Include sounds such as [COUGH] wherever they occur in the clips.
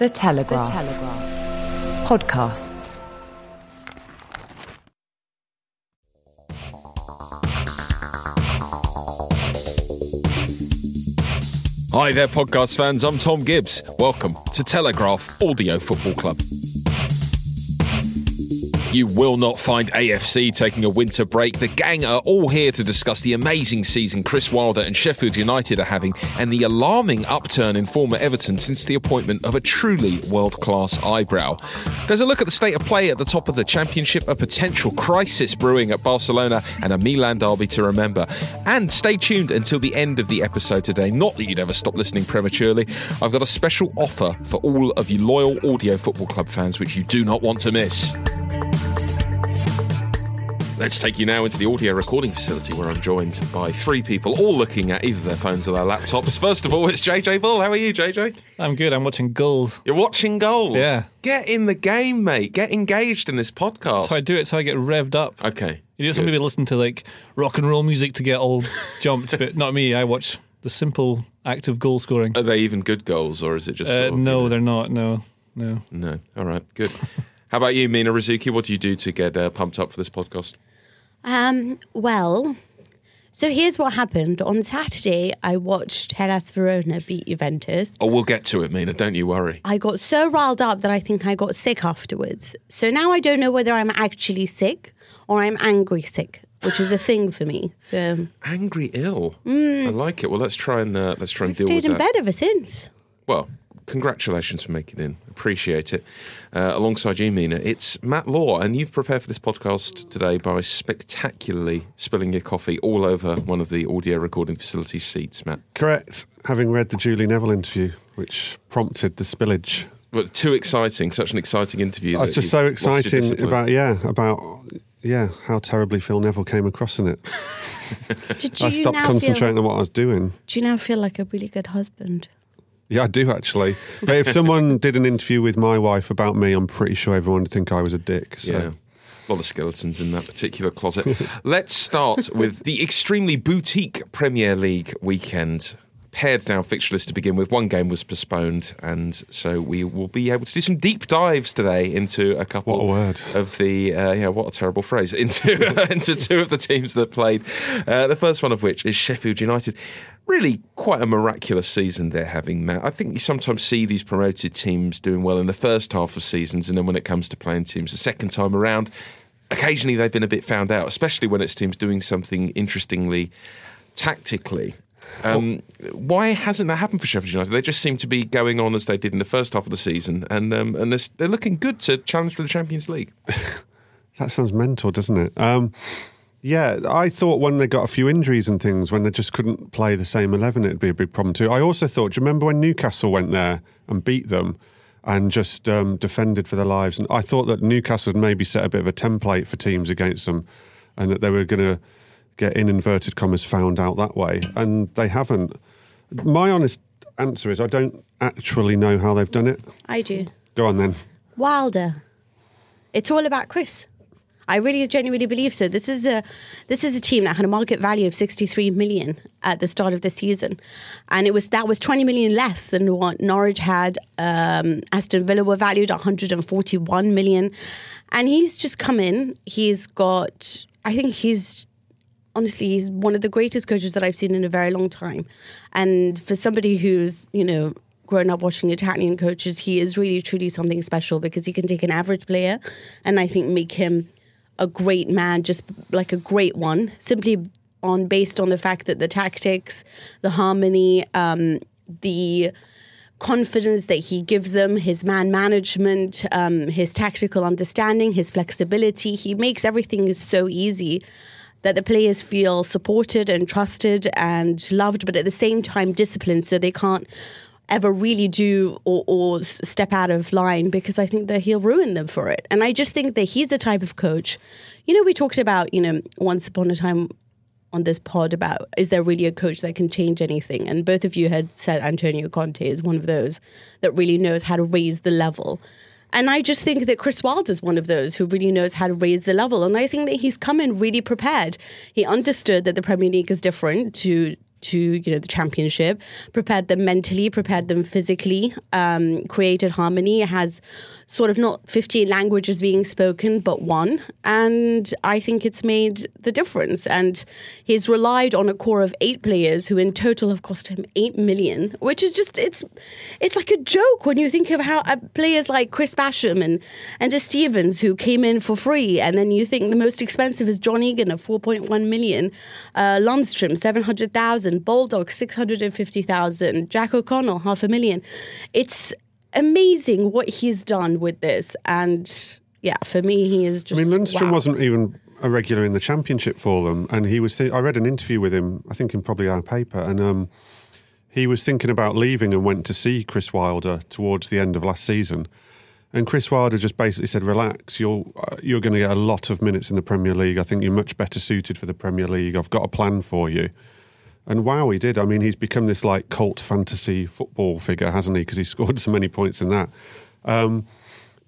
The Telegraph. The Telegraph. Podcasts. Hi there, podcast fans. I'm Tom Gibbs. Welcome to Telegraph Audio Football Club. You will not find AFC taking a winter break. The gang are all here to discuss the amazing season Chris Wilder and Sheffield United are having and the alarming upturn in former Everton since the appointment of a truly world class eyebrow. There's a look at the state of play at the top of the Championship, a potential crisis brewing at Barcelona, and a Milan derby to remember. And stay tuned until the end of the episode today. Not that you'd ever stop listening prematurely. I've got a special offer for all of you loyal Audio Football Club fans, which you do not want to miss. Let's take you now into the audio recording facility where I'm joined by three people, all looking at either their phones or their laptops. First of all, it's JJ Bull. How are you, JJ? I'm good. I'm watching goals. You're watching goals? Yeah. Get in the game, mate. Get engaged in this podcast. So I do it so I get revved up. Okay. You good. people listen to like rock and roll music to get all [LAUGHS] jumped, but not me. I watch the simple act of goal scoring. Are they even good goals, or is it just? Uh, sort of, no, you know- they're not. No, no. No. All right. Good. [LAUGHS] How about you, Mina Rzouki? What do you do to get uh, pumped up for this podcast? Um, well, so here's what happened. On Saturday, I watched Hellas Verona beat Juventus. Oh, we'll get to it, Mina. Don't you worry. I got so riled up that I think I got sick afterwards. So now I don't know whether I'm actually sick or I'm angry sick, which is a [LAUGHS] thing for me. So Angry ill. I like it. Well, let's try and uh, let's try and I've deal with stayed in that. bed ever since. Well, congratulations for making it in. Appreciate it. Uh, alongside you, Mina, it's Matt Law, and you've prepared for this podcast today by spectacularly spilling your coffee all over one of the audio recording facility seats, Matt. Correct. Having read the Julie Neville interview, which prompted the spillage. But too exciting, such an exciting interview. I was just so lost your exciting about yeah about yeah how terribly Phil Neville came across in it. [LAUGHS] Did I you stopped concentrating feel, on what I was doing. Do you now feel like a really good husband? Yeah, I do actually. But if someone [LAUGHS] did an interview with my wife about me, I'm pretty sure everyone would think I was a dick. So. Yeah. A lot of skeletons in that particular closet. [LAUGHS] Let's start with the extremely boutique Premier League weekend. Pared now fixture list to begin with. One game was postponed, and so we will be able to do some deep dives today into a couple What a word. of the uh, yeah, what a terrible phrase [LAUGHS] into into two of the teams that played. Uh, the first one of which is Sheffield United. Really, quite a miraculous season they're having, Matt. I think you sometimes see these promoted teams doing well in the first half of seasons, and then when it comes to playing teams the second time around, occasionally they've been a bit found out, especially when it's teams doing something interestingly tactically. Um, why hasn't that happened for Sheffield United? They just seem to be going on as they did in the first half of the season, and um, and they're, they're looking good to challenge for the Champions League. [LAUGHS] That sounds mental, doesn't it? Um, yeah, I thought when they got a few injuries and things, when they just couldn't play the same 11, it'd be a big problem too. I also thought, do you remember when Newcastle went there and beat them and just um, defended for their lives? And I thought that Newcastle had maybe set a bit of a template for teams against them and that they were going to get, in inverted commas, found out that way. And they haven't. My honest answer is I don't actually know how they've done it. I do. Go on then. Wilder. It's all about Chris. I really genuinely believe so. This is a this is a team that had a market value of 63 million at the start of the season, and it was that was 20 million less than what Norwich had. Um, Aston Villa were valued at 141 million, and he's just come in. He's got. I think he's honestly, he's one of the greatest coaches that I've seen in a very long time. And for somebody who's, you know, grown up watching Italian coaches, he is really truly something special because he can take an average player and I think make him a great man, just like a great one, simply on based on the fact that the tactics, the harmony, um, the confidence that he gives them, his man management, um, his tactical understanding, his flexibility. He makes everything so easy that the players feel supported and trusted and loved, but at the same time disciplined so they can't ever really do or, or step out of line because I think that he'll ruin them for it. And I just think that he's the type of coach. You know, we talked about, you know, once upon a time on this pod about is there really a coach that can change anything? And both of you had said Antonio Conte is one of those that really knows how to raise the level. And I just think that Chris Wilder is one of those who really knows how to raise the level. And I think that he's come in really prepared. He understood that the Premier League is different to to you know the championship, prepared them mentally, prepared them physically, um, created harmony. Has sort of not 15 languages being spoken, but one. And I think it's made the difference. And he's relied on a core of eight players who in total have cost him 8 million, which is just, it's it's like a joke when you think of how uh, players like Chris Basham and, and Stevens who came in for free. And then you think the most expensive is John Egan of 4.1 million, uh, Lundstram, 700,000, Baldock, 650,000, Jack O'Connell, half a million. It's amazing what he's done with this. And yeah, for me, he is just. I mean, Lundstram wow. wasn't even a regular in the championship for them, and he was. Th- I read an interview with him, I think in probably our paper, and um, he was thinking about leaving and went to see Chris Wilder towards the end of last season. And Chris Wilder just basically said, "Relax, you're uh, you're going to get a lot of minutes in the Premier League. I think you're much better suited for the Premier League. I've got a plan for you." And wow, he did. I mean, he's become this like cult fantasy football figure, hasn't he? Because he [LAUGHS] scored so many points in that. Um,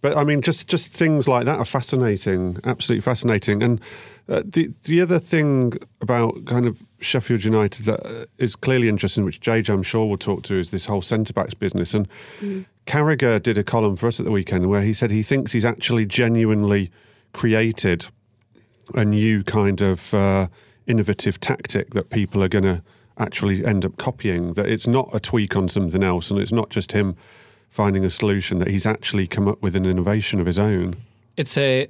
but I mean, just just things like that are fascinating, absolutely fascinating. And uh, the the other thing about kind of Sheffield United that uh, clearly interesting, which JJ I'm sure will talk to, is this whole centre backs business. And mm. Carragher did a column for us at the weekend where he said he thinks he's actually genuinely created a new kind of. Uh, innovative tactic that people are going to actually end up copying. That it's not a tweak on something else, and it's not just him finding a solution. That he's actually come up with an innovation of his own. It's a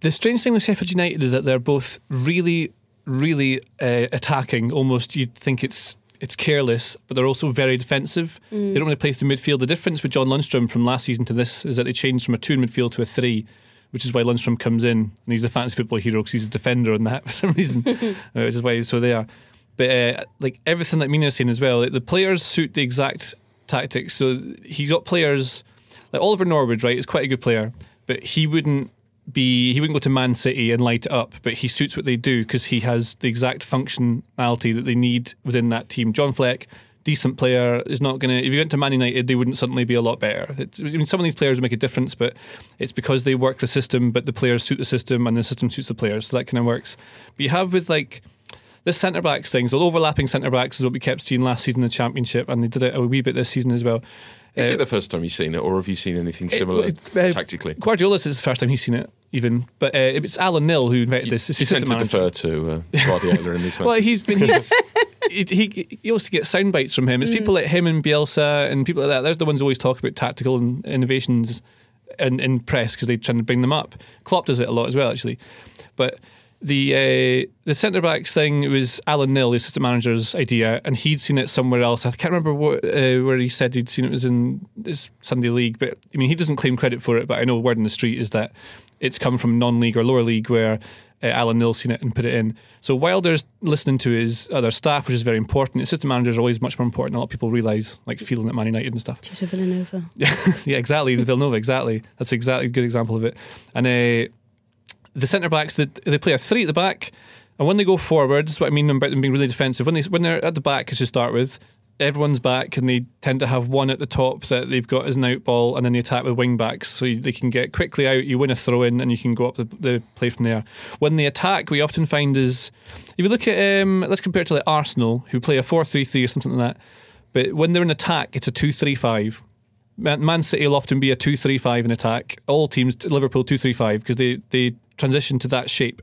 the strange thing with Sheffield United is that they're both really, really uh, attacking. Almost you'd think it's it's careless, but they're also very defensive. Mm. They don't really play through midfield. The difference with John Lundstram from last season to this is that they changed from a two in midfield to a three which is why Lundstram comes in and he's a fantasy football hero because he's a defender on that [LAUGHS] for some reason, [LAUGHS] uh, which is why he's so there. But uh, like everything that Mina's saying as well, the players suit the exact tactics. So he got players like Oliver Norwood, right? Is quite a good player, but he wouldn't be he wouldn't go to Man City and light it up, but he suits what they do because he has the exact functionality that they need within that team. John Fleck decent player is not going to. If you went to Man United, they wouldn't suddenly be a lot better. It's, I mean, some of these players make a difference, but it's because they work the system, but the players suit the system, and the system suits the players. So that kind of works. But you have with like this centre backs thing. So overlapping centre backs is what we kept seeing last season in the Championship, and they did it a wee bit this season as well. Is uh, it the first time you've seen it, or have you seen anything similar it, uh, tactically? Guardiola says it's the first time he's seen it, even. But uh, it's Alan Knill who invented this. You, you tend to defer to uh, Guardiola in these [LAUGHS] Well, he's been. He's, [LAUGHS] he, he, he used to sound bites from him. It's mm. people like him and Bielsa and people like that. They're the ones who always talk about tactical innovations in, in press because they try to bring them up. Klopp does it a lot as well, actually. But the uh, the centre backs thing was Alan Knill, the assistant manager's idea, and he'd seen it somewhere else. I can't remember what, uh, where he said he'd seen it was in this Sunday League, but I mean he doesn't claim credit for it. But I know word in the street is that it's come from non-league or lower league where uh, Alan Knill seen it and put it in. So Wilder's listening to his other staff, which is very important. Assistant managers are always much more important a lot of people realise, like Phelan at Man United and stuff. Tito Vilanova. Yeah, [LAUGHS] yeah, exactly. The Vilanova, exactly. That's exactly a good example of it. And uh, the centre backs, they, they play a three at the back. And when they go forwards, what I mean about them being really defensive, when they when they're at the back, as you start with, everyone's back and they tend to have one at the top that they've got as an out ball and then they attack with wing backs so they can get quickly out you win a throw in and you can go up the, the play from there when they attack we often find is if you look at um, let's compare it to like Arsenal who play a 4-3-3 or something like that but when they're in attack it's a 2-3-5 Man, City will often be a two-three-five in attack. All teams, Liverpool two-three-five because they they transition to that shape.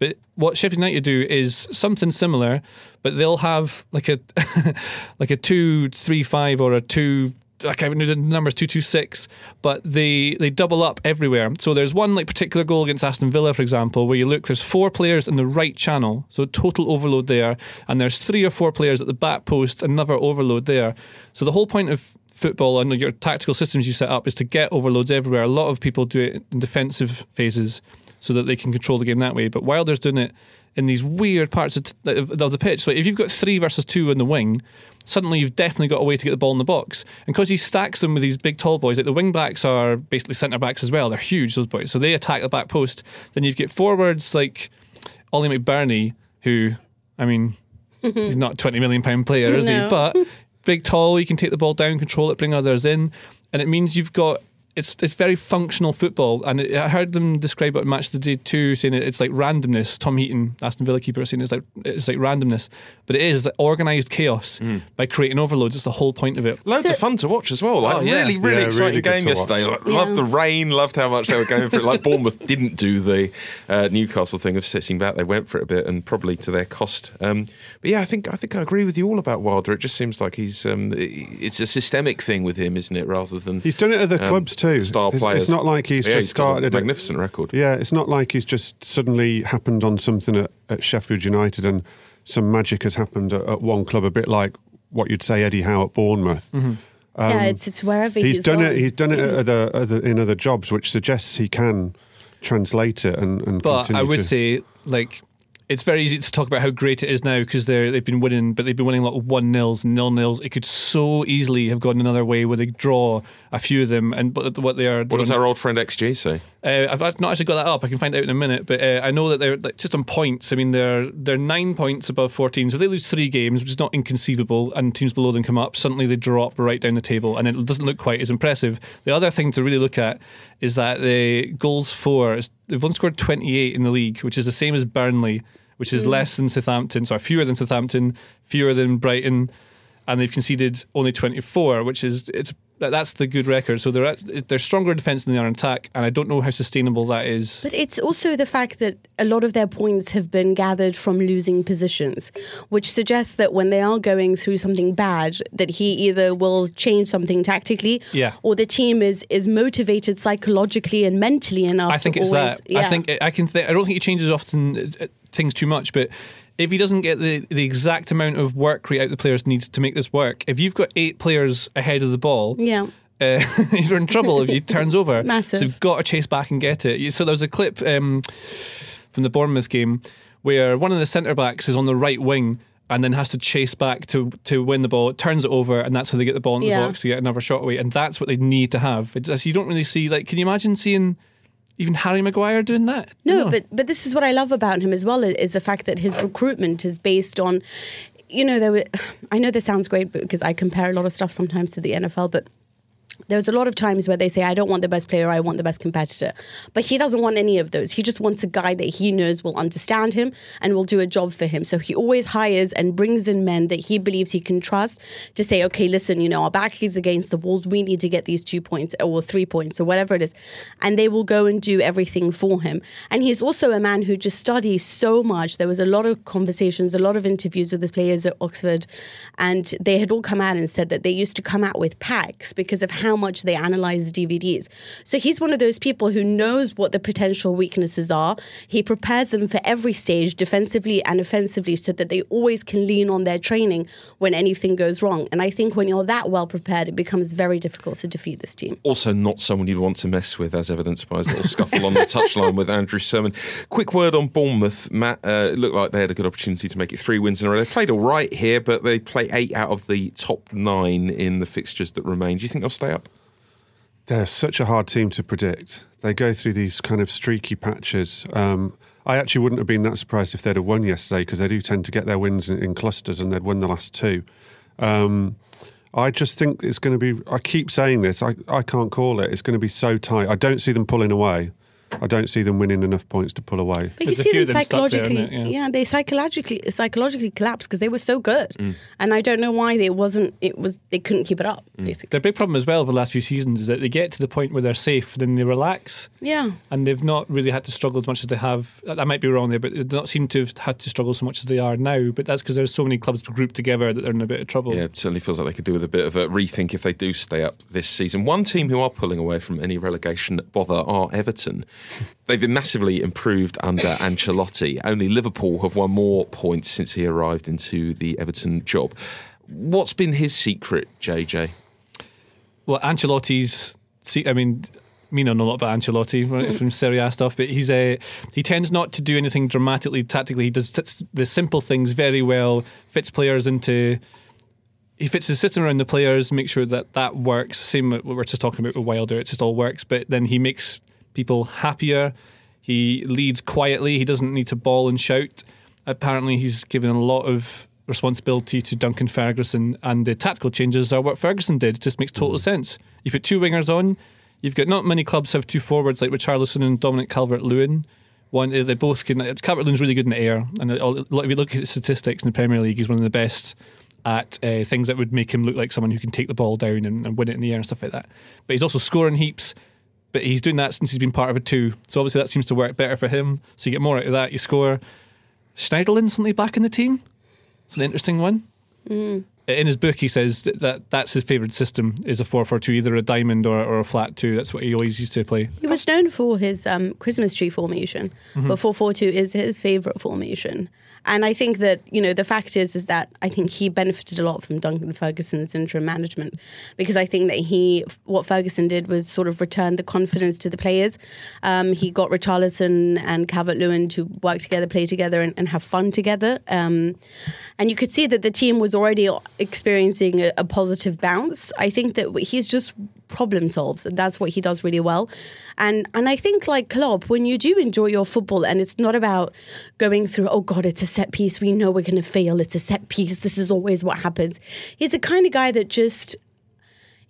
But what Sheffield United do is something similar, but they'll have like a [LAUGHS] like a two-three-five or a two I can't the numbers two two six, but they they double up everywhere. So there's one like particular goal against Aston Villa, for example, where you look, there's four players in the right channel, so total overload there, and there's three or four players at the back post, another overload there. So the whole point of football and your tactical systems you set up is to get overloads everywhere. A lot of people do it in defensive phases so that they can control the game that way. But Wilder's doing it in these weird parts of, t- of, the pitch. So if you've got three versus two in the wing, suddenly you've definitely got a way to get the ball in the box. And because he stacks them with these big tall boys, like the wing backs are basically centre backs as well. They're huge, those boys. So they attack the back post. Then you've got forwards like Ollie McBurnie, who, I mean, [LAUGHS] he's not a 20 million pound player, is No. he? But big, tall, you can take the ball down, control it, bring others in. And it means you've got it's it's very functional football, and it, I heard them describe it in Match of the Day too, saying it, it's like randomness. Tom Heaton, Aston Villa keeper, saying it's like it's like randomness, but it is like organised chaos by creating overloads. It's the whole point of it. Loads of fun to watch as well. Like Oh, yeah. really, really Yeah, exciting really game yesterday. Like, Yeah. Loved the rain. Loved how much they were going for it. Like [LAUGHS] Bournemouth didn't do the uh, Newcastle thing of sitting back. They went for it a bit, and probably to their cost. Um, but yeah, I think I think I agree with you all about Wilder. It just seems like he's um, it's a systemic thing with him, isn't it? Rather than He's done it at the um, clubs too. Star It's- players. It's not like he's yeah, just he's got a started. at- magnificent record. Yeah, it's not like he's just suddenly happened on something at, at Sheffield United and some magic has happened at, at one club, a bit like what you'd say Eddie Howe at Bournemouth. yeah, it's it's wherever Um, He's, he's done gone. it. He's done it at other, other, in other jobs, which suggests he can translate it and, and But continue I would to, say like. It's very easy to talk about how great it is now because they're they've been winning, but they've been winning a lot of one nils nil nils. It could so easily have gone another way where they draw a few of them, and but what they are. What does our old friend XG say? Uh, I've not actually got that up. I can find out in a minute, but uh, I know that they're like, just on points. I mean, they're they're nine points above fourteen. So if they lose three games, which is not inconceivable, and teams below them come up. Suddenly they drop right down the table, and it doesn't look quite as impressive. The other thing to really look at is that the goals for they've only scored twenty eight in the league, which is the same as Burnley, which is less than Southampton. Sorry, fewer than Southampton, fewer than Brighton and they've conceded only 24, which is it's that's the good record. So they're at, they're stronger in defence than they are in attack, and I don't know how sustainable that is. But it's also the fact that a lot of their points have been gathered from losing positions, which suggests that when they are going through something bad, that he either will change something tactically, Yeah. or the team is is motivated psychologically and mentally enough. I think to it's always, that. I think I can. Th- I don't think he changes often uh, things too much, but. If he doesn't get the, the exact amount of work rate out the players needs to make this work, if you've got eight players ahead of the ball, Yeah. uh, [LAUGHS] he's in trouble if he [LAUGHS] turns over. Massive. So you've got to chase back and get it. So there was a clip um, from the Bournemouth game where one of the centre backs is on the right wing and then has to chase back to to win the ball. It turns it over, and that's how they get the ball in Yeah. the box to get another shot away. And that's what they need to have. It's you don't really see. Like, can you imagine seeing even Harry Maguire doing that? No, but but this is what I love about him as well is the fact that his recruitment is based on, you know, there. Were, [SIGHS] I know this sounds great because I compare a lot of stuff sometimes to the NFL, but. There's a lot of times where they say, I don't want the best player, I want the best competitor. But he doesn't want any of those. He just wants a guy that he knows will understand him and will do a job for him. So he always hires and brings in men that he believes he can trust to say, okay, listen, you know, our back is against the walls. We need to get these two points or three points or whatever it is. And they will go and do everything for him. And he's also a man who just studies so much. There was a lot of conversations, a lot of interviews with the players at Oxford. And they had all come out and said that they used to come out with packs because of how much they analyze DVDs. So he's one of those people who knows what the potential weaknesses are. He prepares them for every stage, defensively and offensively, so that they always can lean on their training when anything goes wrong. And I think when you're that well prepared, it becomes very difficult to defeat this team. also not someone you'd want to mess with, as evidenced by his little scuffle on the touchline with Andrew Surman. Quick word on Bournemouth, Matt. Uh, it looked like they had a good opportunity to make it three wins in a row. They played all right here, but they play eight out of the top nine in the fixtures that remain. Do you think they'll stay up? They're such a hard team to predict. They go through these kind of streaky patches. Um, I actually wouldn't have been that surprised if they'd have won yesterday because they do tend to get their wins in, in clusters and they'd won the last two. Um, I just think it's going to be. I keep saying this. I, I can't call it. It's going to be so tight. I don't see them pulling away. I don't see them winning enough points to pull away. But you There's a see few them of them stuck there, psychologically. Yeah. yeah. they psychologically psychologically collapsed because they were so good, Mm. and I don't know why they wasn't. It was they couldn't keep it up. Mm. Basically, Their big problem as well over the last few seasons is that they get to the point where they're safe, then they relax, yeah. and they've not really had to struggle as much as they have. I might be wrong there, but they don't seem to have had to struggle so much as they are now. But that's because there's so many clubs grouped together that they're in a bit of trouble. Yeah, it certainly feels like they could do with a bit of a rethink if they do stay up this season. One team who are pulling away from any relegation bother are Everton. They've been massively improved under Ancelotti. Only Liverpool have won more points since he arrived into the Everton job. What's been his secret, JJ? Well, Ancelotti's. See, I mean, me know a lot about Ancelotti Mm. right, from Serie A stuff, but he's a he tends not to do anything dramatically tactically. He does t- the simple things very well. Fits players into. He fits his system around the players, makes sure that that works. Same what we're just talking about with Wilder, it just all works. But then he makes people happier. He leads quietly. He doesn't need to ball and shout. Apparently, he's given a lot of responsibility to Duncan Ferguson, and the tactical changes are what Ferguson did. It just makes total sense. You put two wingers on. You've got not many clubs have two forwards like Richarlison and Dominic Calvert-Lewin. One, they both can. Calvert-Lewin's really good in the air, and if you look at statistics in the Premier League, he's one of the best at uh, things that would make him look like someone who can take the ball down and, and win it in the air and stuff like that. But he's also scoring heaps. But he's doing that since he's been part of a two. So obviously that seems to work better for him. So you get more out of that. You score. Schneiderlin suddenly back in the team. It's an interesting one. Mm. In his book, he says that, that that's his favourite system is a four four two, either a diamond or, or a flat two. That's what he always used to play. He was known for his um, Christmas tree formation, Mm-hmm. but 442 is his favorite formation. And I think that, you know, the fact is, is that I think he benefited a lot from Duncan Ferguson's interim management because I think that he, what Ferguson did was sort of return the confidence to the players. Um, he got Richarlison and Calvert Lewin to work together, play together, and, and have fun together. Um, and you could see that the team was already experiencing a, a positive bounce. I think that he's just problem solves and that's what he does really well. And and I think like Klopp when you do enjoy your football and it's not about going through oh god it's a set piece. We know we're going to fail. It's a set piece. This is always what happens. He's the kind of guy that just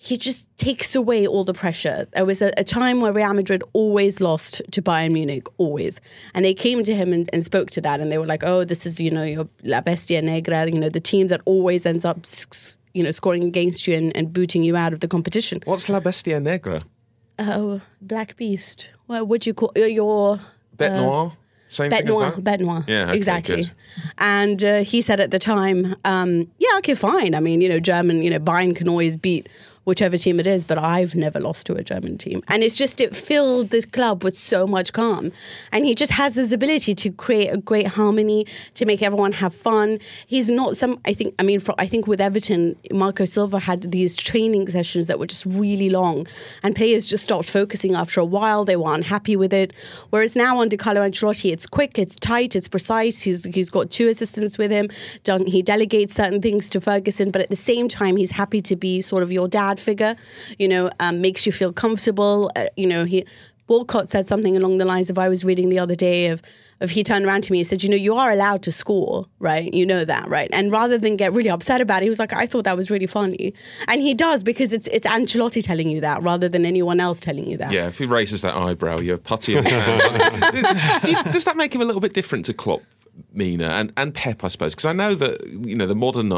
he just takes away all the pressure. There was a, a, time where Real Madrid always lost to Bayern Munich, always. And they came to him and, and, spoke to that, and they were like, oh, this is, you know, your La Bestia Negra, you know, the team that always ends up, you know, scoring against you and, and booting you out of the competition. What's La Bestia Negra? Oh, Black Beast. What would you call your... Bête Noire? Same Bête thing noir, as that? bête noir. Yeah, okay, exactly. good. And uh, he said at the time, um, yeah, okay, fine. I mean, you know, German, you know, Bayern can always beat whichever team it is, but I've never lost to a German team. And it's just, it filled this club with so much calm. And he just has this ability to create a great harmony, to make everyone have fun. He's not some, I think, I mean, for, I think with Everton, Marco Silva had these training sessions that were just really long. And players just stopped focusing after a while. They were unhappy with it. Whereas now under Carlo Ancelotti, it's quick, it's tight, it's precise. He's, he's got two assistants with him. He delegates certain things to Ferguson, but at the same time, he's happy to be sort of your dad figure, you know, um, makes you feel comfortable. Uh, you know, he Walcott said something along the lines of I was reading the other day of of he turned around to me and said, you know, you are allowed to score, right? You know that, right? And rather than get really upset about it, he was like, I thought that was really funny. And he does because it's it's Ancelotti telling you that rather than anyone else telling you that. Yeah, if he raises that eyebrow, you're putty. in the hand. [LAUGHS] [LAUGHS] Do you- does that make him a little bit different to Klopp, Mina, and, and Pep, I suppose? Because I know that, you know, the modern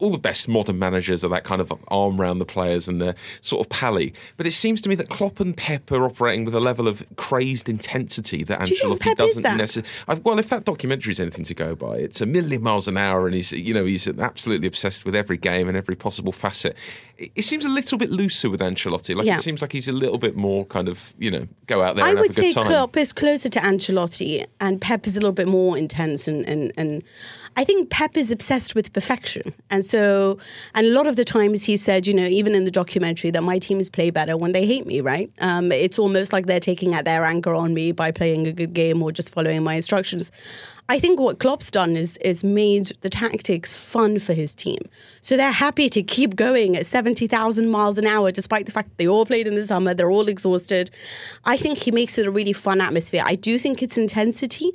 all the best modern managers are that kind of arm around the players and they're sort of pally. But it seems to me that Klopp and Pep are operating with a level of crazed intensity that Do Ancelotti is doesn't necessarily. Well, if that documentary is anything to go by, it's a million miles an hour, and he's you know he's absolutely obsessed with every game and every possible facet. It, it seems a little bit looser with Ancelotti. Like Yeah. it seems like he's a little bit more kind of you know go out there I and would have a good say time. Klopp is closer to Ancelotti, and Pep is a little bit more intense, and, and and I think Pep is obsessed with perfection, and so and a lot of the times he said, you know, even in the documentary, that my teams play better when they hate me, right? Um, it's almost like they're taking out their anger on me by playing a good game or just following my instructions. I think what Klopp's done is is made the tactics fun for his team. So they're happy to keep going at 70,000 miles an hour despite the fact that they all played in the summer, they're all exhausted. I think he makes it a really fun atmosphere. I do think it's intensity,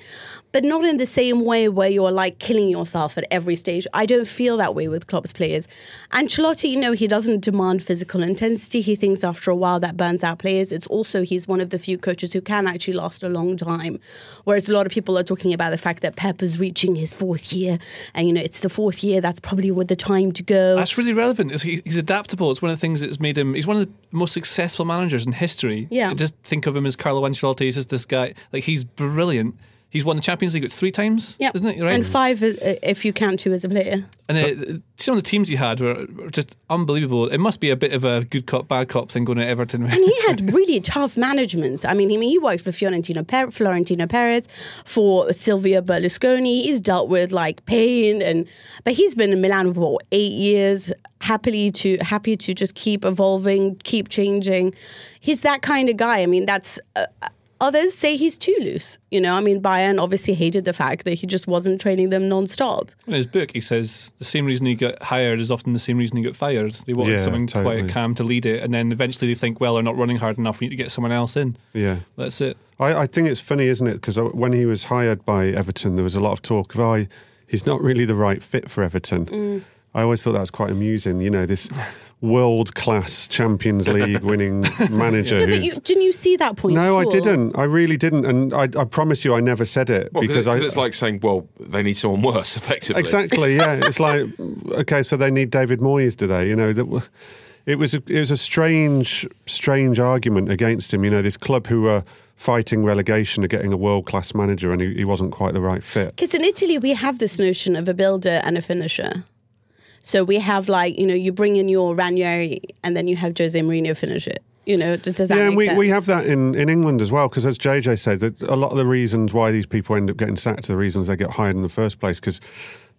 but not in the same way where you're like killing yourself at every stage. I don't feel that way with Klopp's players. Ancelotti, you know, he doesn't demand physical intensity. He thinks after a while that burns out players. It's also he's one of the few coaches who can actually last a long time. Whereas a lot of people are talking about the fact that Pep is reaching his fourth year, and you know it's the fourth year. That's probably with the time to go. That's really relevant. Is he, he's adaptable. It's one of the things that's made him. He's one of the most successful managers in history. Yeah. Just think of him as Carlo Ancelotti. He's just this guy. Like he's brilliant. He's won the Champions League three times. Yeah, isn't it? Right. And five uh, if you count two as a player. And uh, some of the teams he had were just unbelievable. It must be a bit of a good cop, bad cop thing going to Everton. And he had [LAUGHS] really tough management. I mean, he, he worked for Fiorentino, per- Florentino Perez, for Silvio Berlusconi. He's dealt with like pain, and but he's been in Milan for what, eight years. Happily to happy to just keep evolving, keep changing. He's that kind of guy. I mean, that's. Uh, Others say he's too loose. You know, I mean, Bayern obviously hated the fact that he just wasn't training them non-stop. In his book, he says the same reason he got hired is often the same reason he got fired. They wanted Yeah, someone totally. quiet, calm to lead it, and then eventually they think, well, they're not running hard enough. We need to get someone else in. Yeah. That's it. I, I think it's funny, isn't it? Because when he was hired by Everton, there was a lot of talk of, oh, he's not really the right fit for Everton. Mm. I always thought that was quite amusing. You know, this world class Champions League winning [LAUGHS] manager. No, but you, didn't you see that point? no, I at all? didn't. I really didn't. And I, I promise you, I never said it Well, because because I. it's like saying, well, they need someone worse, [LAUGHS] effectively. Exactly. Yeah. [LAUGHS] It's like okay, so they need David Moyes, do they? You know that. It was a, it was a strange strange argument against him. You know, this club who were fighting relegation are getting a world class manager, and he, he wasn't quite the right fit. Because in Italy, we have this notion of a builder and a finisher. So we have like, you know, you bring in your Ranieri and then you have Jose Mourinho finish it. You know, does that yeah, and we, sense? we have that in, in England as well, because as JJ said, that a lot of the reasons why these people end up getting sacked are the reasons they get hired in the first place, because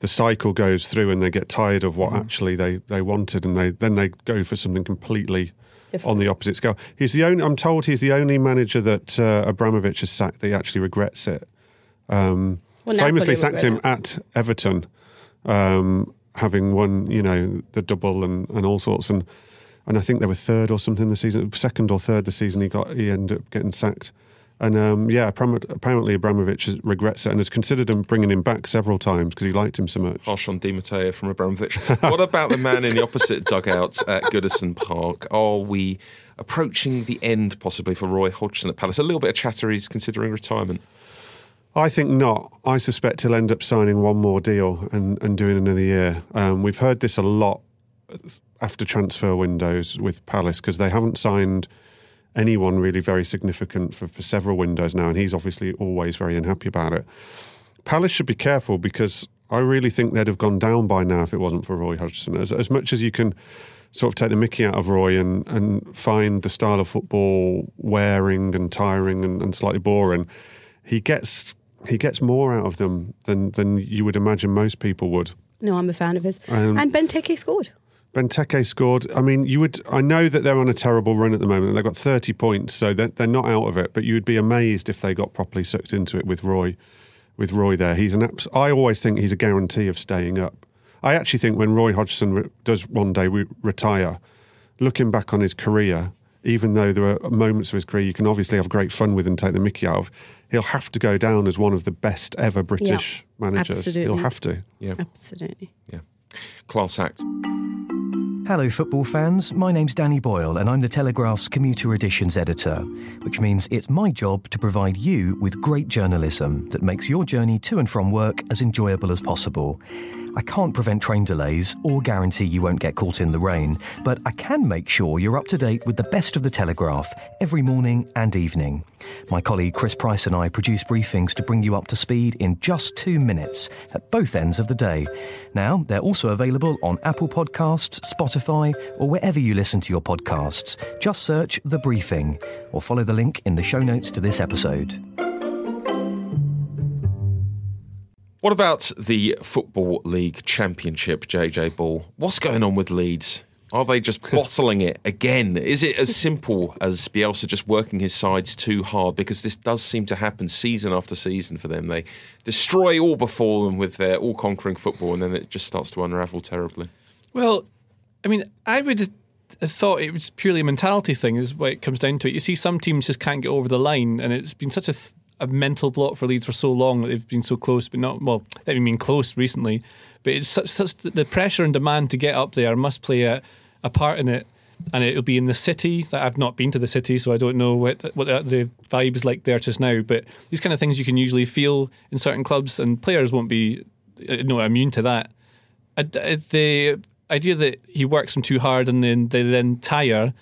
the cycle goes through and they get tired of what Mm-hmm. actually they, they wanted, and they then they go for something completely Different. on the opposite scale. He's the only, I'm told he's the only manager that uh, Abramovich has sacked that he actually regrets it. Um, Well, famously sacked him at Everton, um, having won, you know, the double and, and all sorts. And and I think they were third or something the season, second or third the season. He got he ended up getting sacked. And um, yeah, apparently Abramovich regrets it and has considered him bringing him back several times because he liked him so much. Harsh on Di Matteo from Abramovich. [LAUGHS] what about the man in the opposite dugout at Goodison Park? Are we approaching the end possibly for Roy Hodgson at Palace? A little bit of chatter he's considering retirement. I think not. I suspect he'll end up signing one more deal and, and doing another year. Um, we've heard this a lot after transfer windows with Palace because they haven't signed anyone really very significant for, for several windows now, and he's obviously always very unhappy about it. Palace should be careful because I really think they'd have gone down by now if it wasn't for Roy Hodgson. As, as much as you can sort of take the mickey out of Roy and, and find the style of football wearing and tiring and, and slightly boring, he gets he gets more out of them than than you would imagine most people would. no, I'm a fan of his. Um, and Benteke scored. Benteke scored. I mean, you would. I know that they're on a terrible run at the moment. They've got 30 points, so they're, they're not out of it. But you would be amazed if they got properly sucked into it with Roy. With Roy there, he's an. Abs- I always think he's a guarantee of staying up. I actually think when Roy Hodgson re- does one day re- retire, looking back on his career, even though there are moments of his career you can obviously have great fun with and take the mickey out of, he'll have to go down as one of the best ever British managers. absolutely. He'll have to. Yeah, Absolutely. yeah. Class act. Hello, football fans. My name's Danny Boyle, and I'm the Telegraph's commuter editions editor, which means it's my job to provide you with great journalism that makes your journey to and from work as enjoyable as possible. I can't prevent train delays or guarantee you won't get caught in the rain, but I can make sure you're up to date with the best of the Telegraph every morning and evening. My colleague Chris Price and I produce briefings to bring you up to speed in just two minutes at both ends of the day. Now, they're also available on Apple Podcasts, Spotify, or wherever you listen to your podcasts. Just search The Briefing or follow the link in the show notes to this episode. What about the Football League Championship, JJ Bull? What's going on with Leeds? Are they just [LAUGHS] bottling it again? Is it as simple as Bielsa just working his sides too hard? Because this does seem to happen season after season for them. They destroy all before them with their all conquering football, and then it just starts to unravel terribly. Well, I mean, I would have thought it was purely a mentality thing, is what it comes down to. It. You see, some teams just can't get over the line, and it's been such a, th- a mental block for Leeds for so long that they've been so close, but not well. They haven't been close recently, but it's such, such the pressure and demand to get up there must play a, a part in it. And it'll be in the city. That I've not been to the city, so I don't know what what the, is like there just now. But these kind of things you can usually feel in certain clubs, and players won't be uh, no immune to that. The idea that he works them too hard and then they then tire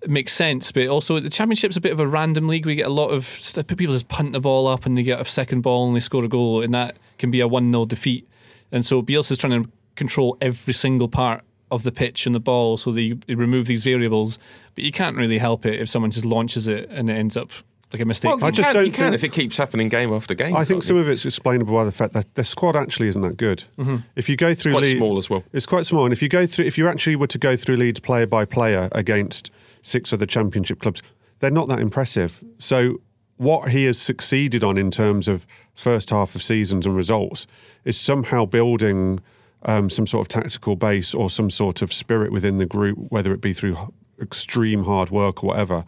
it makes sense. But also, the championship's a bit of a random league. We get a lot of st- people just punt the ball up and they get a second ball and they score a goal, and that can be a 1 0 defeat. And so Bielsa's trying to control every single part of the pitch and the ball so that you, you remove these variables. But you can't really help it if someone just launches it and it ends up like a mistake. Well, I just can, don't you can think- if it keeps happening game after game. I think some you? of it's explainable by the fact that their squad actually isn't that good. Mm-hmm. If you go through it's quite Leeds- small as well. it's quite small. And if you go through, if you actually were to go through Leeds player by player against six other Championship clubs, they're not that impressive. So what he has succeeded on in terms of first half of seasons and results is somehow building um, some sort of tactical base or some sort of spirit within the group, whether it be through extreme hard work or whatever,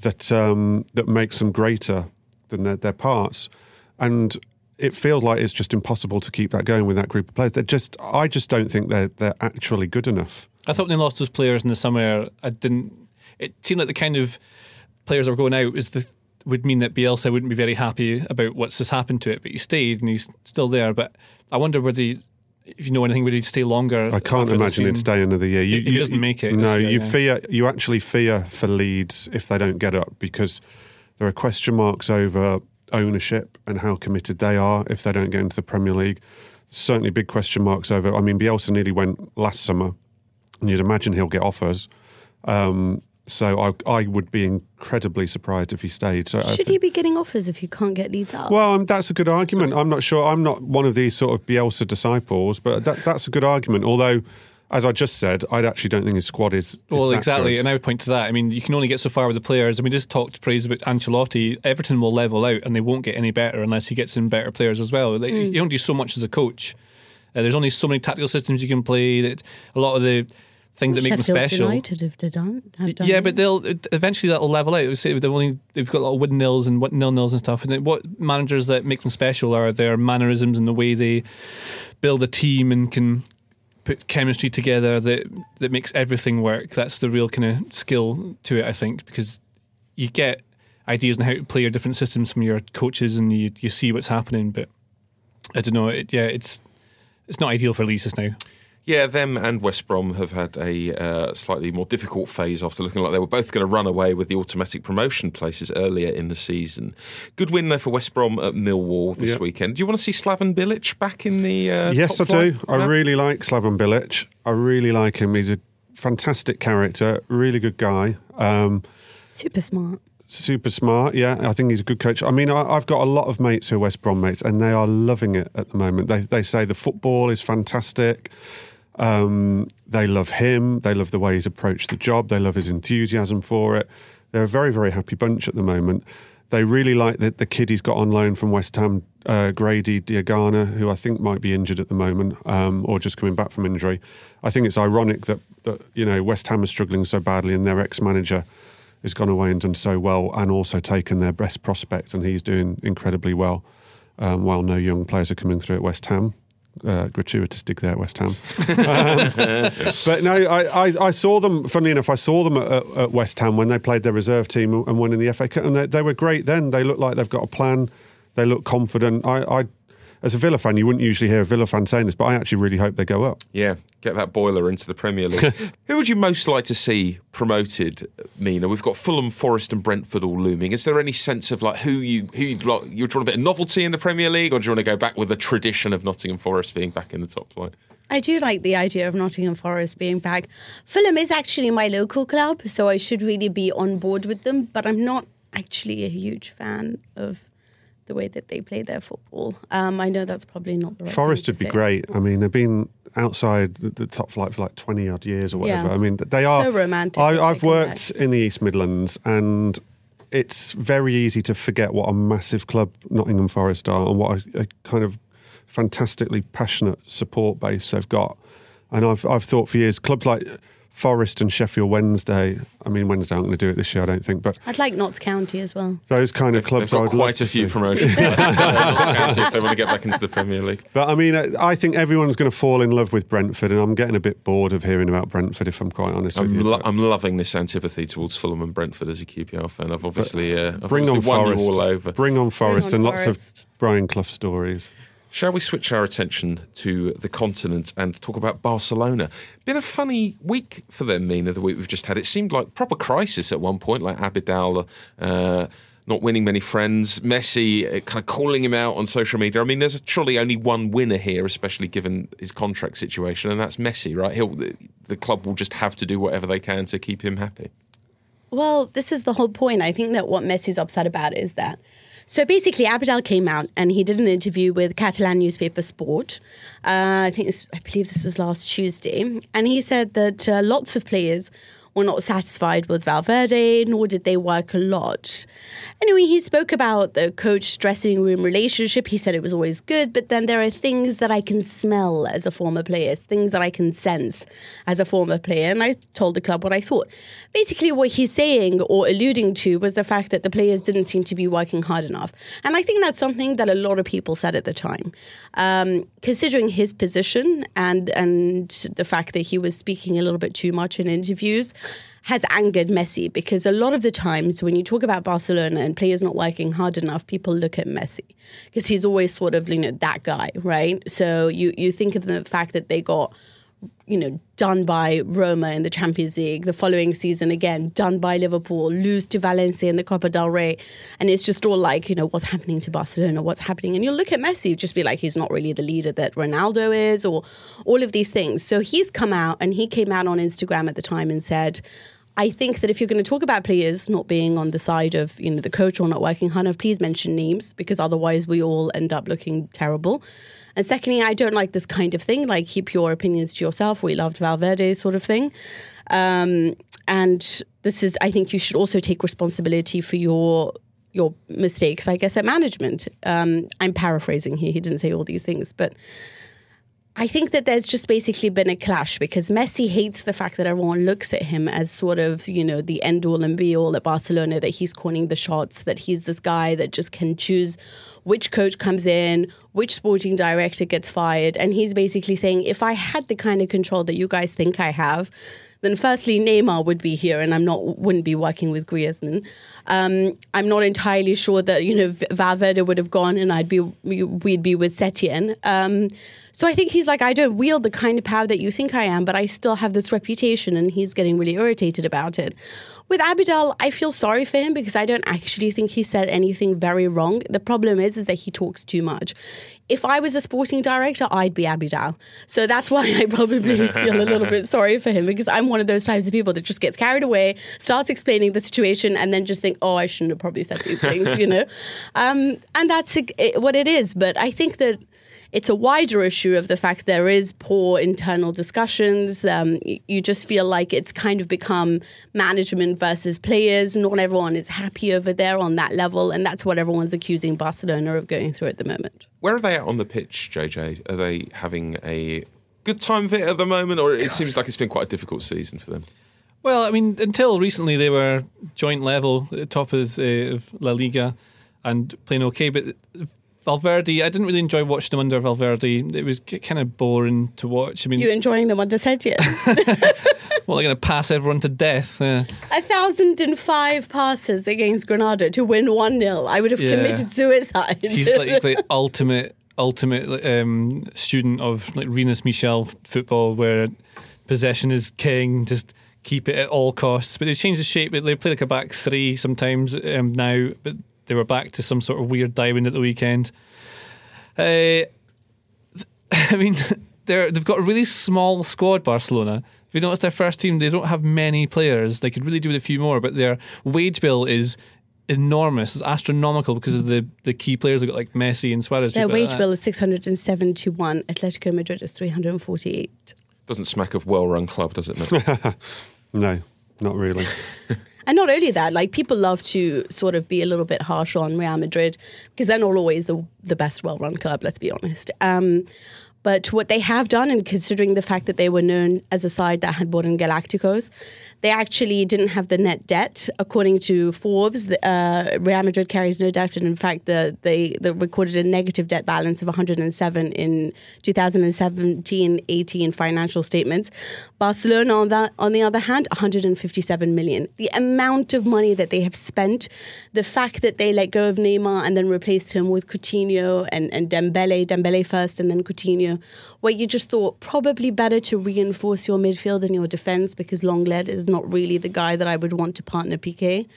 that um, that makes them greater than their, their parts. And it feels like it's just impossible to keep that going with that group of players. They're just, I just don't think they're they're actually good enough. I thought when they lost those players in the summer, I didn't. It seemed like the kind of players that were going out is the would mean that Bielsa wouldn't be very happy about what's just happened to it. But he stayed and he's still there. But I wonder whether he, if you know anything, would he stay longer? I can't imagine he'd stay another year. You, If he you- doesn't make it no, year, you yeah. fear, you actually fear for Leeds if they don't get up because there are question marks over ownership and how committed they are if they don't get into the Premier League. Certainly, big question marks over. I mean, Bielsa nearly went last summer, and you'd imagine he'll get offers. Um, so I, I would be incredibly surprised if he stayed. So I Should he be getting offers if you can't get Leeds out? well, um, that's a good argument. I'm not sure. I'm not one of these sort of Bielsa disciples, but that, that's a good argument. Although, as I just said, I actually don't think his squad is. is Well, that exactly, good. and I would point to that. I mean, you can only get so far with the players. And we just talked praise about Ancelotti. Everton will level out, and they won't get any better unless he gets in better players as well. Like, You don't do so much as a coach. Uh, there's only so many tactical systems you can play. That a lot of the things that make them special. United have done. Have done Yeah, it. but they'll eventually that'll level out. Say They've only they've got a lot of wooden nils and what nil nils and stuff. And what managers that make them special are their mannerisms and the way they build a team and can put chemistry together that that makes everything work. That's the real kind of skill to it, I think, because you get ideas on how to play your different systems from your coaches and you you see what's happening. But I don't know. It, yeah, it's it's not ideal for Leeds now. Yeah, them and West Brom have had a uh, slightly more difficult phase after looking like they were both going to run away with the automatic promotion places earlier in the season. Good win there for West Brom at Millwall this Yep. weekend. Do you want to see Slaven Bilic back in the uh, yes, I top flight? do. I Yeah? really like Slaven Bilic. I really like him. He's a fantastic character, really good guy. Um, super smart. super smart. Yeah, I think he's a good coach. I mean, I, I've got a lot of mates who are West Brom mates, and they are loving it at the moment. They they say the football is fantastic. Um, they love him. They love the way he's approached the job. They love his enthusiasm for it. They're a very very happy bunch at the moment. They really like the, the kid he's got on loan from West Ham, uh, Grady Diangana, who I think might be injured at the moment um, or just coming back from injury. I think it's ironic that, that you know West Ham are struggling so badly and their ex-manager has gone away and done so well and also taken their best prospect and he's doing incredibly well um, while no young players are coming through at West Ham. Uh, gratuitous dig there at West Ham. Um, [LAUGHS] but no, I, I, I saw them, funnily enough, I saw them at, at- at West Ham when they played their reserve team and won in the FA Cup and they, they were great then. They look like they've got a plan. They look confident. I, I, as a Villa fan, you wouldn't usually hear a Villa fan saying this, but I actually really hope they go up. Yeah, get that boiler into the Premier League. [LAUGHS] Who would you most like to see promoted, Mina? We've got Fulham, Forest, and Brentford all looming. Is there any sense of like who you who you'd like? You want a bit of novelty in the Premier League, or do you want to go back with the tradition of Nottingham Forest being back in the top flight? I do like the idea of Nottingham Forest being back. Fulham is actually my local club, so I should really be on board with them, but I'm not actually a huge fan of the way that they play their football. Um, I know that's probably not the right. Forest would be great. I mean, they've been outside the, the top flight for like 20 odd years or whatever. Yeah. I mean, they are. So romantic I, I've come worked in the East Midlands and it's very easy to forget what a massive club Nottingham Forest are and what a, a kind of fantastically passionate support base they've got. And I've, I've thought for years, clubs like Forest and Sheffield Wednesday, I mean, Wednesday aren't going to do it this year, I don't think, but I'd like Notts County as well. those kind of They've clubs I got quite a few see. promotions [LAUGHS] if they want to get back into the Premier League. But I mean, I I think everyone's going to fall in love with Brentford, and I'm getting a bit bored of hearing about Brentford, if I'm quite honest with I'm, you. lo- I'm loving this antipathy towards Fulham and Brentford as a QPR fan. I've obviously, uh, I've Bring obviously on won Forest. you all over. Bring on Forest on and lots of Brian Clough stories. Shall we switch our attention to the continent and talk about Barcelona? Been a funny week for them, Mina, the week we've just had. It seemed like proper crisis at one point, like Abidal uh, not winning many friends, Messi uh, kind of calling him out on social media. I mean, there's surely only one winner here, especially given his contract situation, and that's Messi, right? He'll, the club will just have to do whatever they can to keep him happy. Well, this is the whole point. I think that what Messi's upset about is that. So basically, Abidal came out and he did an interview with Catalan newspaper Sport. Uh, I think this, I believe this was last Tuesday, and he said that uh, lots of players were not satisfied with Valverde, nor did they work a lot. Anyway, he spoke about the coach dressing room relationship. He said it was always good, but then there are things that I can smell as a former player, things that I can sense as a former player. And I told the club what I thought. Basically, what he's saying or alluding to was the fact that the players didn't seem to be working hard enough. And I think that's something that a lot of people said at the time. Um, considering his position and, and the fact that he was speaking a little bit too much in interviews, has angered Messi because a lot of the times when you talk about Barcelona and players not working hard enough, people look at Messi because he's always sort of you know that guy, right? So you you think of the fact that they got you know done by Roma in the Champions League, the following season again done by Liverpool, lose to Valencia in the Copa del Rey, and it's just all like you know what's happening to Barcelona, what's happening, and you look at Messi, just be like he's not really the leader that Ronaldo is, or all of these things. So he's come out and he came out on Instagram at the time and said. I think that if you're going to talk about players not being on the side of you know the coach or not working hard enough, please mention names because otherwise we all end up looking terrible. And secondly, I don't like this kind of thing, like keep your opinions to yourself. We loved Valverde sort of thing. Um, and this is, I think, you should also take responsibility for your your mistakes. I guess at management. Um, I'm paraphrasing here. He didn't say all these things, but. I think that there's just basically been a clash because Messi hates the fact that everyone looks at him as sort of, you know, the end all and be all at Barcelona, that he's calling the shots, that he's this guy that just can choose which coach comes in, which sporting director gets fired. And he's basically saying, if I had the kind of control that you guys think I have, then firstly Neymar would be here, and I'm not wouldn't be working with Griezmann. Um, I'm not entirely sure that you know Valverde would have gone, and I'd be we'd be with Setien. Um, so I think he's like, I don't wield the kind of power that you think I am, but I still have this reputation, and he's getting really irritated about it. With Abidal, I feel sorry for him because I don't actually think he said anything very wrong. The problem is, is that he talks too much. If I was a sporting director, I'd be Abidal. So that's why I probably [LAUGHS] feel a little bit sorry for him because I'm one of those types of people that just gets carried away, starts explaining the situation, and then just think, oh, I shouldn't have probably said these things, you know? [LAUGHS] Um, and that's what it is. But I think that it's a wider issue of the fact there is poor internal discussions. Um, you just feel like it's kind of become management versus players. Not everyone is happy over there on that level, and that's what everyone's accusing Barcelona of going through at the moment. Where are they at on the pitch, JJ? Are they having a good time of it at the moment, or it seems like it's been quite a difficult season for them? Well, I mean, until recently they were joint level at top of, uh, of La Liga and playing okay. But Valverde, I didn't really enjoy watching them under Valverde. It was kind of boring to watch. I mean, You enjoying them under Setien? [LAUGHS] well, they're going to pass everyone to death. Yeah. A thousand and five passes against Granada to win 1 0. I would have Yeah. committed suicide. He's like the ultimate, ultimate um, student of like Rinus Michel football, where possession is king. Just keep it at all costs. But they changed the shape. They play like a back three sometimes um, now, but they were back to some sort of weird diamond at the weekend. Uh, [LAUGHS] I mean, [LAUGHS] they're, they've got a really small squad, Barcelona. If you notice their first team, they don't have many players. They could really do with a few more, but their wage bill is enormous. It's astronomical because of the, the key players. They've got like Messi and Suarez. Their people like wage bill is 671. Atletico Madrid is 348. Doesn't smack of well-run club, does it? Mate? [LAUGHS] No, not really. And not only that, like people love to sort of be a little bit harsh on Real Madrid because they're not always the the best well-run club. Let's be honest. Um, but what they have done, and considering the fact that they were known as a side that had bought in Galacticos, they actually didn't have the net debt. According to Forbes, uh, Real Madrid carries no debt, and in fact, the, they, they recorded a negative debt balance of 107 in 2017-18 financial statements. Barcelona, on that, on the other hand, 157 million. The amount of money that they have spent, the fact that they let go of Neymar and then replaced him with Coutinho and, and Dembele, Dembele first and then Coutinho, where you just thought probably better to reinforce your midfield and your defense because Lenglet is not really the guy that I would want to partner Piqué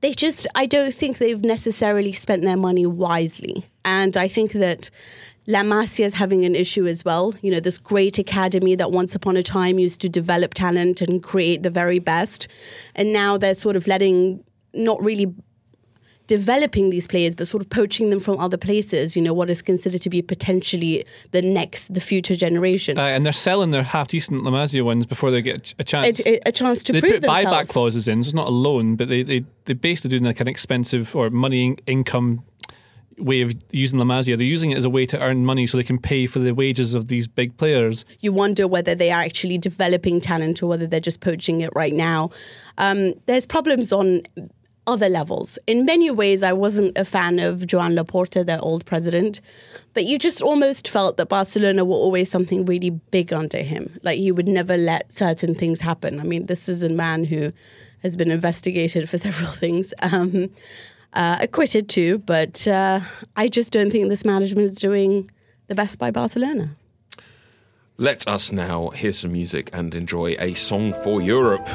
they just I don't think they've necessarily spent their money wisely. And I think that La Masia is having an issue as well. You know, this great academy that once upon a time used to develop talent and create the very best. And now they're sort of letting not really developing these players, but sort of poaching them from other places, you know, what is considered to be potentially the next, the future generation. Uh, and they're selling their half decent La Masia ones before they get a chance. a, a- chance to they prove put buyback clauses in, so it's not a loan, but they, they, they basically doing like an expensive or money in- income way of using La Masia. They're using it as a way to earn money so they can pay for the wages of these big players. you wonder whether they are actually developing talent or whether they're just poaching it right now. Um, there's problems on other levels. In many ways, I wasn't a fan of Joan Laporta, their old president, but you just almost felt that Barcelona were always something really big under him. Like he would never let certain things happen. I mean, this is a man who has been investigated for [LAUGHS] several things. Um, uh, acquitted too, but uh, I just don't think this management is doing the best by Barcelona. Let us now hear some music and enjoy a song for Europe.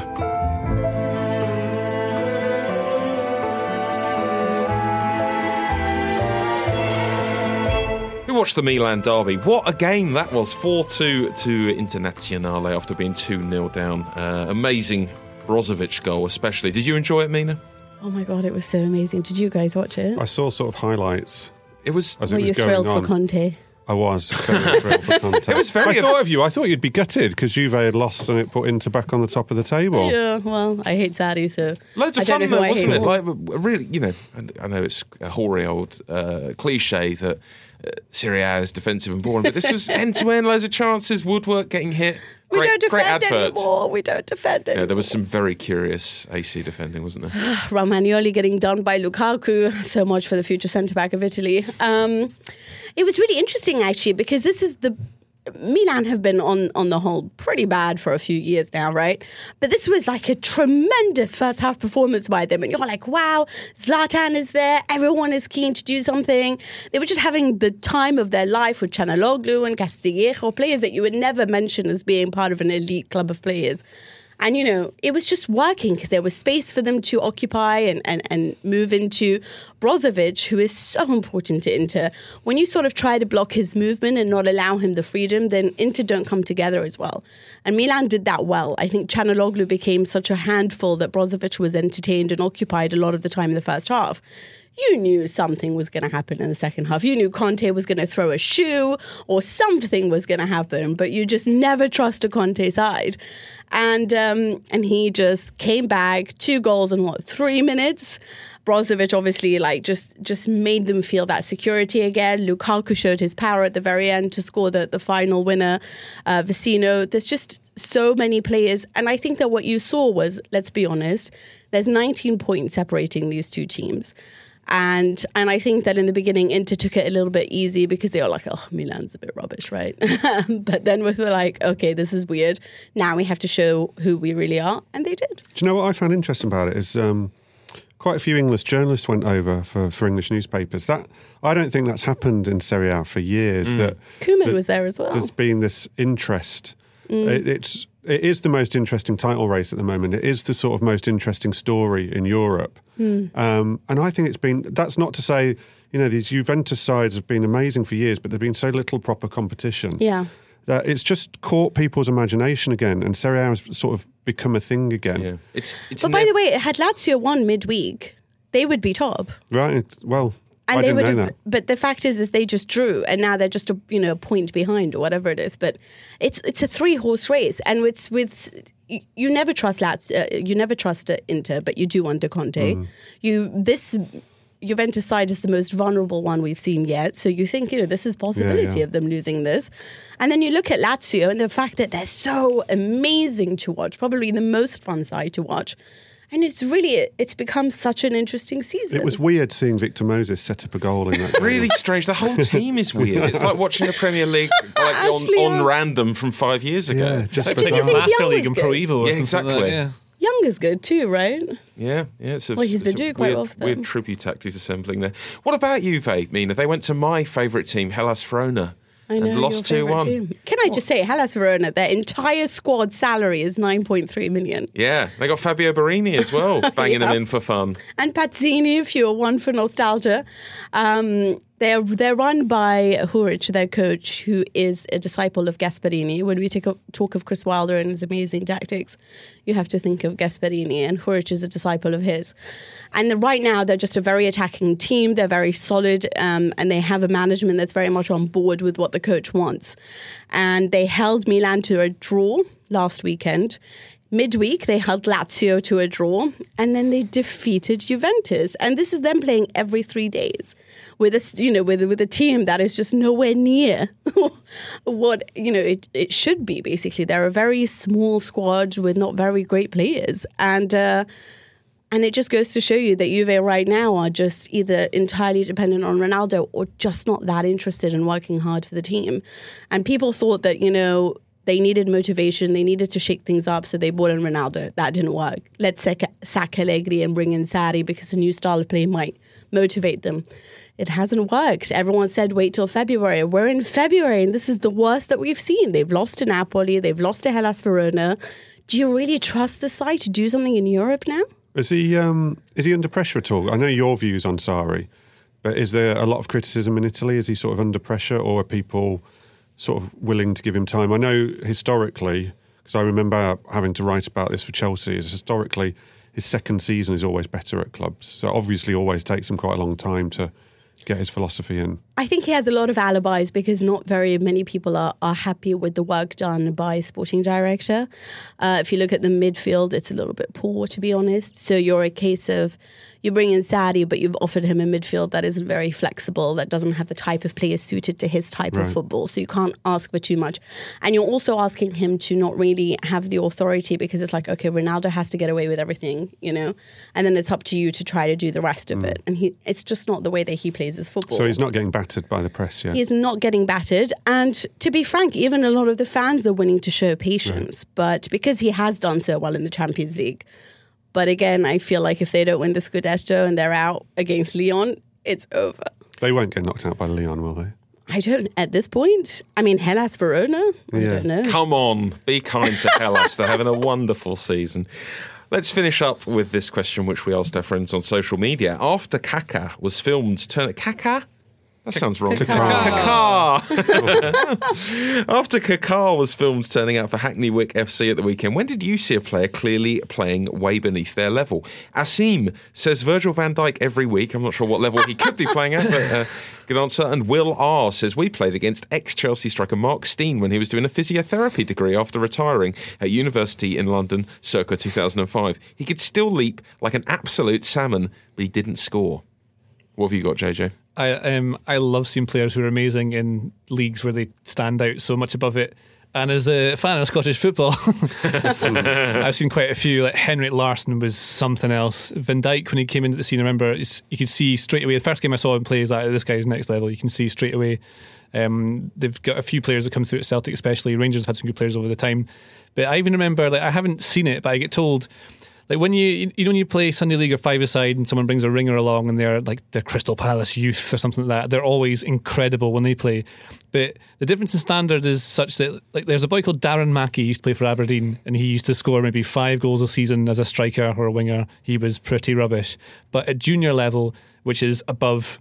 Watched the Milan derby. What a game that was! 4 2 to Internazionale after being 2 0 down. Uh, amazing Brozovic goal, especially. Did you enjoy it, Mina? Oh my god, it was so amazing. Did you guys watch it? I saw sort of highlights It was. as Were it was you going thrilled on. for Conte? I was very thrilled for [LAUGHS] Conte. It was very- I thought of you. I thought you'd be gutted because Juve had lost and it put Inter back on the top of the table. Yeah, well, I hate Sarri, so Loads of I don't fun know who though, I wasn't hate it? more. Like, really, you know, I- I know it's a hoary old uh, cliche that uh, Serie A is defensive and boring, but this was end to end, loads of chances, woodwork getting hit. we Great, don't defend anymore. We don't defend anymore. Yeah, there was some very curious AC defending, wasn't there? [SIGHS] Romagnoli getting done by Lukaku. So much for the future centre back of Italy. Um, it was really interesting actually because this is the Milan have been on on the whole pretty bad for a few years now, right? But this was like a tremendous first half performance by them, and you're like, wow, Zlatan is there. Everyone is keen to do something. They were just having the time of their life with Calhanoglu and Castillejo, players that you would never mention as being part of an elite club of players. And, you know, it was just working because there was space for them to occupy and, and, and move into Brozovic, who is so important to Inter. When you sort of try to block his movement and not allow him the freedom, then Inter don't come together as well. And Milan did that well. I think Calhanoglu became such a handful that Brozovic was entertained and occupied a lot of the time in the first half you knew something was going to happen in the second half. You knew Conte was going to throw a shoe or something was going to happen, but you just never trust a Conte side. And um, and he just came back, two goals in what three minutes. Brozovic obviously like just just made them feel that security again. Lukaku showed his power at the very end to score the, the final winner. Uh, Vecino, there's just so many players, and I think that what you saw was, let's be honest, there's 19 points separating these two teams. And and I think that in the beginning, Inter took it a little bit easy because they were like, oh, Milan's a bit rubbish, right? [LAUGHS] but then with the like, okay, this is weird. Now we have to show who we really are, and they did. Do you know what I found interesting about it is um, quite a few English journalists went over for, for English newspapers. That I don't think that's happened in Serie A for years. That Koeman that was there as well. There's been this interest. It, it's it is the most interesting title race at the moment. It is the sort of most interesting story in Europe, um, and I think it's been. That's not to say you know these Juventus sides have been amazing for years, but there've been so little proper competition. Yeah. That it's just caught people's imagination again, and Serie A has sort of become a thing again. Yeah, it's it's. But by the way, had Lazio won midweek, they would be top. Right. Well, And I they would have, but the fact is, is they just drew, and now they're just a you know a point behind or whatever it is. But it's it's a three horse race, and it's with you, you never trust Lats, uh, you never trust uh, Inter, but you do under Conte. Mm. You this Juventus side is the most vulnerable one we've seen yet, so you think you know this is possibility yeah. of them losing this, and then you look at Lazio and the fact that they're so amazing to watch, probably the most fun side to watch. And it's really, it's become such an interesting season. It was weird seeing Victor Moses set up a goal in that. [LAUGHS] game. Really strange. The whole team is weird. It's like watching the Premier League [LAUGHS] like on, on uh, random from five years ago. Yeah, just Like do you think Master Young League and Pro good? Evo Yeah, something like exactly. Yeah. Young is good too, right? Yeah, yeah. It's a, Well, he's been it's a doing quite weird, well for them. Weird tribute act he's assembling there. What about you, Vape, Mina? They went to my favourite team, Hellas Verona, I know. and lost two one. Can I just say, Hellas Verona, their entire squad salary is 9.3 million. Yeah, they got Fabio Borini as well, [LAUGHS] banging Yeah. them in for fun. And Pazzini, if you're one for nostalgia. Um, they're, they're run by Juric, their coach, who is a disciple of Gasperini. When we a, talk of Chris Wilder and his amazing tactics, you have to think of Gasperini, and Juric is a disciple of his. And the, right now, they're just a very attacking team. They're very solid, um, and they have a management that's very much on board with what the coach wants. And they held Milan to a draw last weekend. Midweek, they held Lazio to a draw, and then they defeated Juventus. And this is them playing every three days with a you know with with a team that is just nowhere near [LAUGHS] what you know it, it should be. Basically, they're a very small squad with not very great players, and. Uh, and it just goes to show you that Juve right now are just either entirely dependent on Ronaldo or just not that interested in working hard for the team. And people thought that, you know, they needed motivation, they needed to shake things up, so they brought in Ronaldo. That didn't work. Let's sack, sack Allegri and bring in Sarri because a new style of play might motivate them. It hasn't worked. Everyone said wait till February. We're in February, and this is the worst that we've seen. They've lost to Napoli, they've lost to Hellas Verona. Do you really trust the side to do something in Europe now? Is he um, is he under pressure at all? I know your views on Sarri, but is there a lot of criticism in Italy? Is he sort of under pressure, or are people sort of willing to give him time? I know historically, because I remember having to write about this for Chelsea. Is historically his second season is always better at clubs, so obviously always takes him quite a long time to get his philosophy in. I think he has a lot of alibis because not very many people are, are happy with the work done by sporting director. Uh, if you look at the midfield, it's a little bit poor, to be honest. So you're a case of you bring in Sarri, but you've offered him a midfield that isn't very flexible, that doesn't have the type of player suited to his type of football. So you can't ask for too much. And you're also asking him to not really have the authority because it's like, okay, Ronaldo has to get away with everything, you know, and then it's up to you to try to do the rest of it. And he, it's just not the way that he plays his football. So he's not getting battered by the press yet. He's not getting battered. And to be frank, even a lot of the fans are willing to show patience. But because he has done so well in the Champions League. But again, I feel like if they don't win the Scudetto and they're out against Lyon, it's over. They won't get knocked out by Lyon, will they? I don't, at this point, I mean, Hellas Verona? I Yeah. don't know. Come on, be kind to Hellas. They're having a wonderful season. Let's finish up with this question, which we asked our friends on social media. After Kaka was filmed, turn Kaka. That sounds wrong. Kaká. Kaká. [LAUGHS] After Kaká was filmed turning out for Hackney Wick FC at the weekend, when did you see a player clearly playing way beneath their level? Asim says Virgil van Dijk every week. I'm not sure what level he could be playing at, but uh, good answer. And Will R says we played against ex Chelsea striker Mark Stein when he was doing a physiotherapy degree after retiring at university in London circa 2005. He could still leap like an absolute salmon, but he didn't score. What have you got, JJ? I um I love seeing players who are amazing in leagues where they stand out so much above it. And as a fan of Scottish football, [LAUGHS] I've seen quite a few. Like Henrik Larsson was something else. Van Dijk, when he came into the scene, I remember you could see straight away. The first game I saw him play is like this guy's next level. You can see straight away. Um, they've got a few players that come through at Celtic, especially Rangers have had some good players over the time. But I even remember, like I haven't seen it, but I get told like when you you know when you play Sunday League or five aside and someone brings a ringer along and they're like they're Crystal Palace youth or something like that, they're always incredible when they play. But the difference in standard is such that like there's a boy called Darren Mackie used to play for Aberdeen and he used to score maybe five goals a season as a striker or a winger. He was pretty rubbish. But at junior level, which is above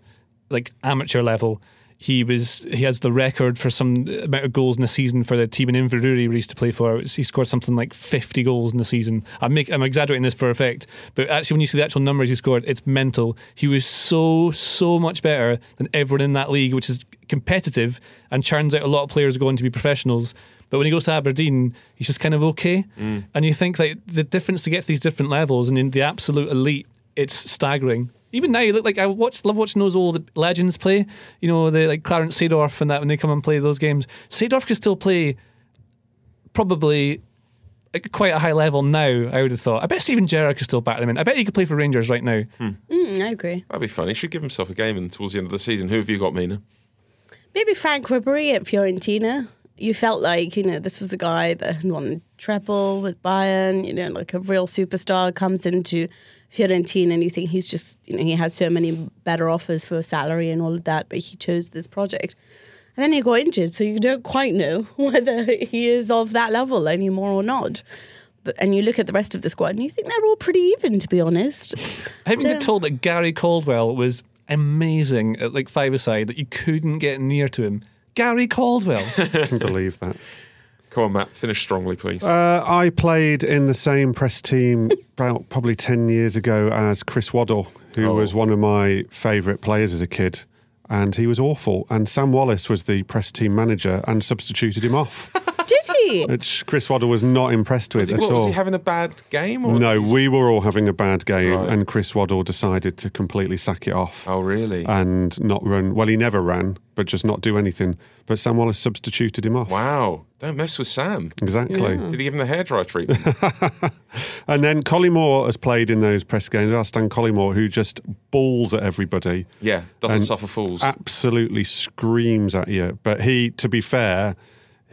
like amateur level, He was he has the record for some amount of goals in a season for the team in Inverurie he used to play for. He scored something like 50 goals in the season. I'm, make, I'm exaggerating this for effect, but actually when you see the actual numbers he scored, it's mental. He was so so much better than everyone in that league, which is competitive and churns out a lot of players going to be professionals. But when he goes to Aberdeen, he's just kind of okay. Mm. And you think like the difference to get to these different levels and in the absolute elite, it's staggering. Even now, you look like I watch, love watching those old legends play. You know, the like Clarence Seedorf and that when they come and play those games. Seedorf could still play probably at quite a high level now. I would have thought. I bet Steven Gerrard could still back them in. I bet he could play for Rangers right now. Hmm. Mm, I agree. That'd be fun. He should give himself a game and towards the end of the season. Who have you got, Mina? Maybe Franck Ribéry at Fiorentina. You felt like, you know, this was a guy that had won treble with Bayern, you know, like a real superstar comes into Fiorentina and you think he's just, you know, he had so many better offers for salary and all of that, but he chose this project. And then he got injured, so you don't quite know [LAUGHS] whether he is of that level anymore or not. But and you look at the rest of the squad and you think they're all pretty even, to be honest. I [LAUGHS] haven't been told that Gary Caldwell was amazing at like five aside that you couldn't get near to him. Gary Caldwell. [LAUGHS] I can believe that. Come on, Matt. Finish strongly, please. Uh, I played in the same press team [LAUGHS] about probably 10 years ago as Chris Waddle, who Oh. was one of my favourite players as a kid. And he was awful. And Sam Wallace was the press team manager and substituted him off, [LAUGHS] Did he? which Chris Waddle was not impressed with was, he, at what, all. was he having a bad game? Or no, we were all having a bad game, Right. and Chris Waddle decided to completely sack it off Oh, really? and not run. Well, he never ran, but just not do anything. But Sam Wallace substituted him off. wow. Don't mess with Sam. Exactly. Did he give him the hairdryer treatment? [LAUGHS] And then Collymore has played in those press games. Our Stan Collymore, who just balls at everybody. yeah. Doesn't suffer fools. Absolutely screams at you. But he, to be fair,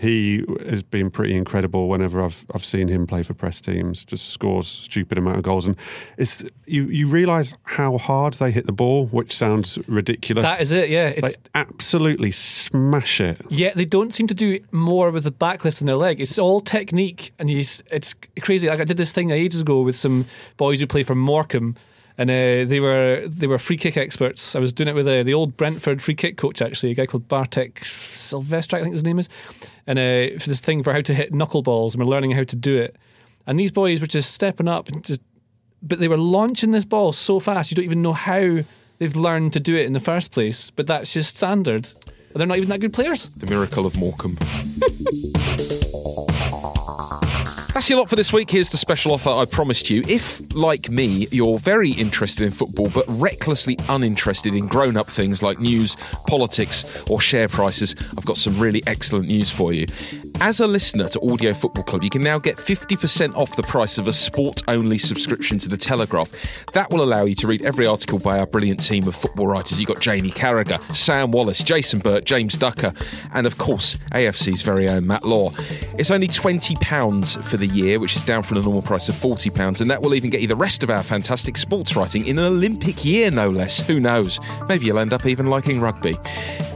he has been pretty incredible whenever I've I've seen him play for press teams. Just scores stupid amount of goals, and it's you you realise how hard they hit the ball, which sounds ridiculous. that is it, yeah. It's They absolutely smash it. Yeah, they don't seem to do more with the backlift than their leg. It's all technique, and he's, it's crazy. Like I did this thing ages ago with some boys who play for Morecambe, and uh, they were they were free kick experts. I was doing it with uh, the old Brentford free kick coach, actually, a guy called Bartek Sylwestrzak, I think his name is, and uh, for this thing for how to hit knuckleballs, and we're learning how to do it. And these boys were just stepping up and just, but they were launching this ball so fast you don't even know how they've learned to do it in the first place. But that's just standard. And they're not even that good players. The miracle of Morecambe. [LAUGHS] That's your lot for this week. Here's the special offer I promised you. If, like me, you're very interested in football but recklessly uninterested in grown up things like news, politics, or share prices, I've got some really excellent news for you. As a listener to Audio Football Club, you can now get 50% off the price of a sport only subscription to The Telegraph. That will allow you to read every article by our brilliant team of football writers. You've got Jamie Carragher, Sam Wallace, Jason Burt, James Ducker, and of course, AFC's very own Matt Law. It's only £20 for the year, which is down from the normal price of £40, and that will even get you the rest of our fantastic sports writing in an Olympic year, no less. Who knows? Maybe you'll end up even liking rugby.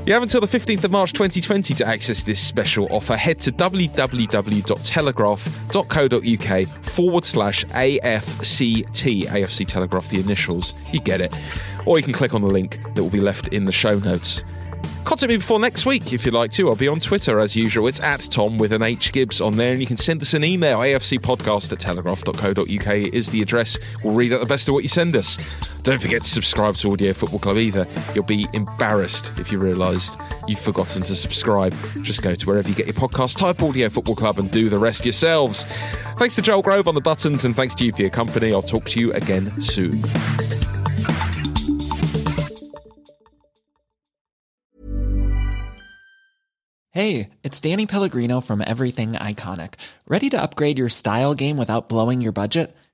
You have until the 15th of March 2020 to access this special offer. Head to www.telegraph.co.uk forward slash AFCT. AFC Telegraph, the initials. You get it. Or you can click on the link that will be left in the show notes. Contact me before next week if you'd like to. I'll be on Twitter as usual. It's at Tom with an H Gibbs on there, and you can send us an email. AFCpodcast at telegraph.co.uk is the address. We'll read out the best of what you send us. Don't forget to subscribe to Audio Football Club either. You'll be embarrassed if you realised you've forgotten to subscribe. Just go to wherever you get your podcast, type Audio Football Club, and do the rest yourselves. Thanks to Joel Grove on the buttons, and thanks to you for your company. I'll talk to you again soon. Hey, it's Danny Pellegrino from Everything Iconic. Ready to upgrade your style game without blowing your budget?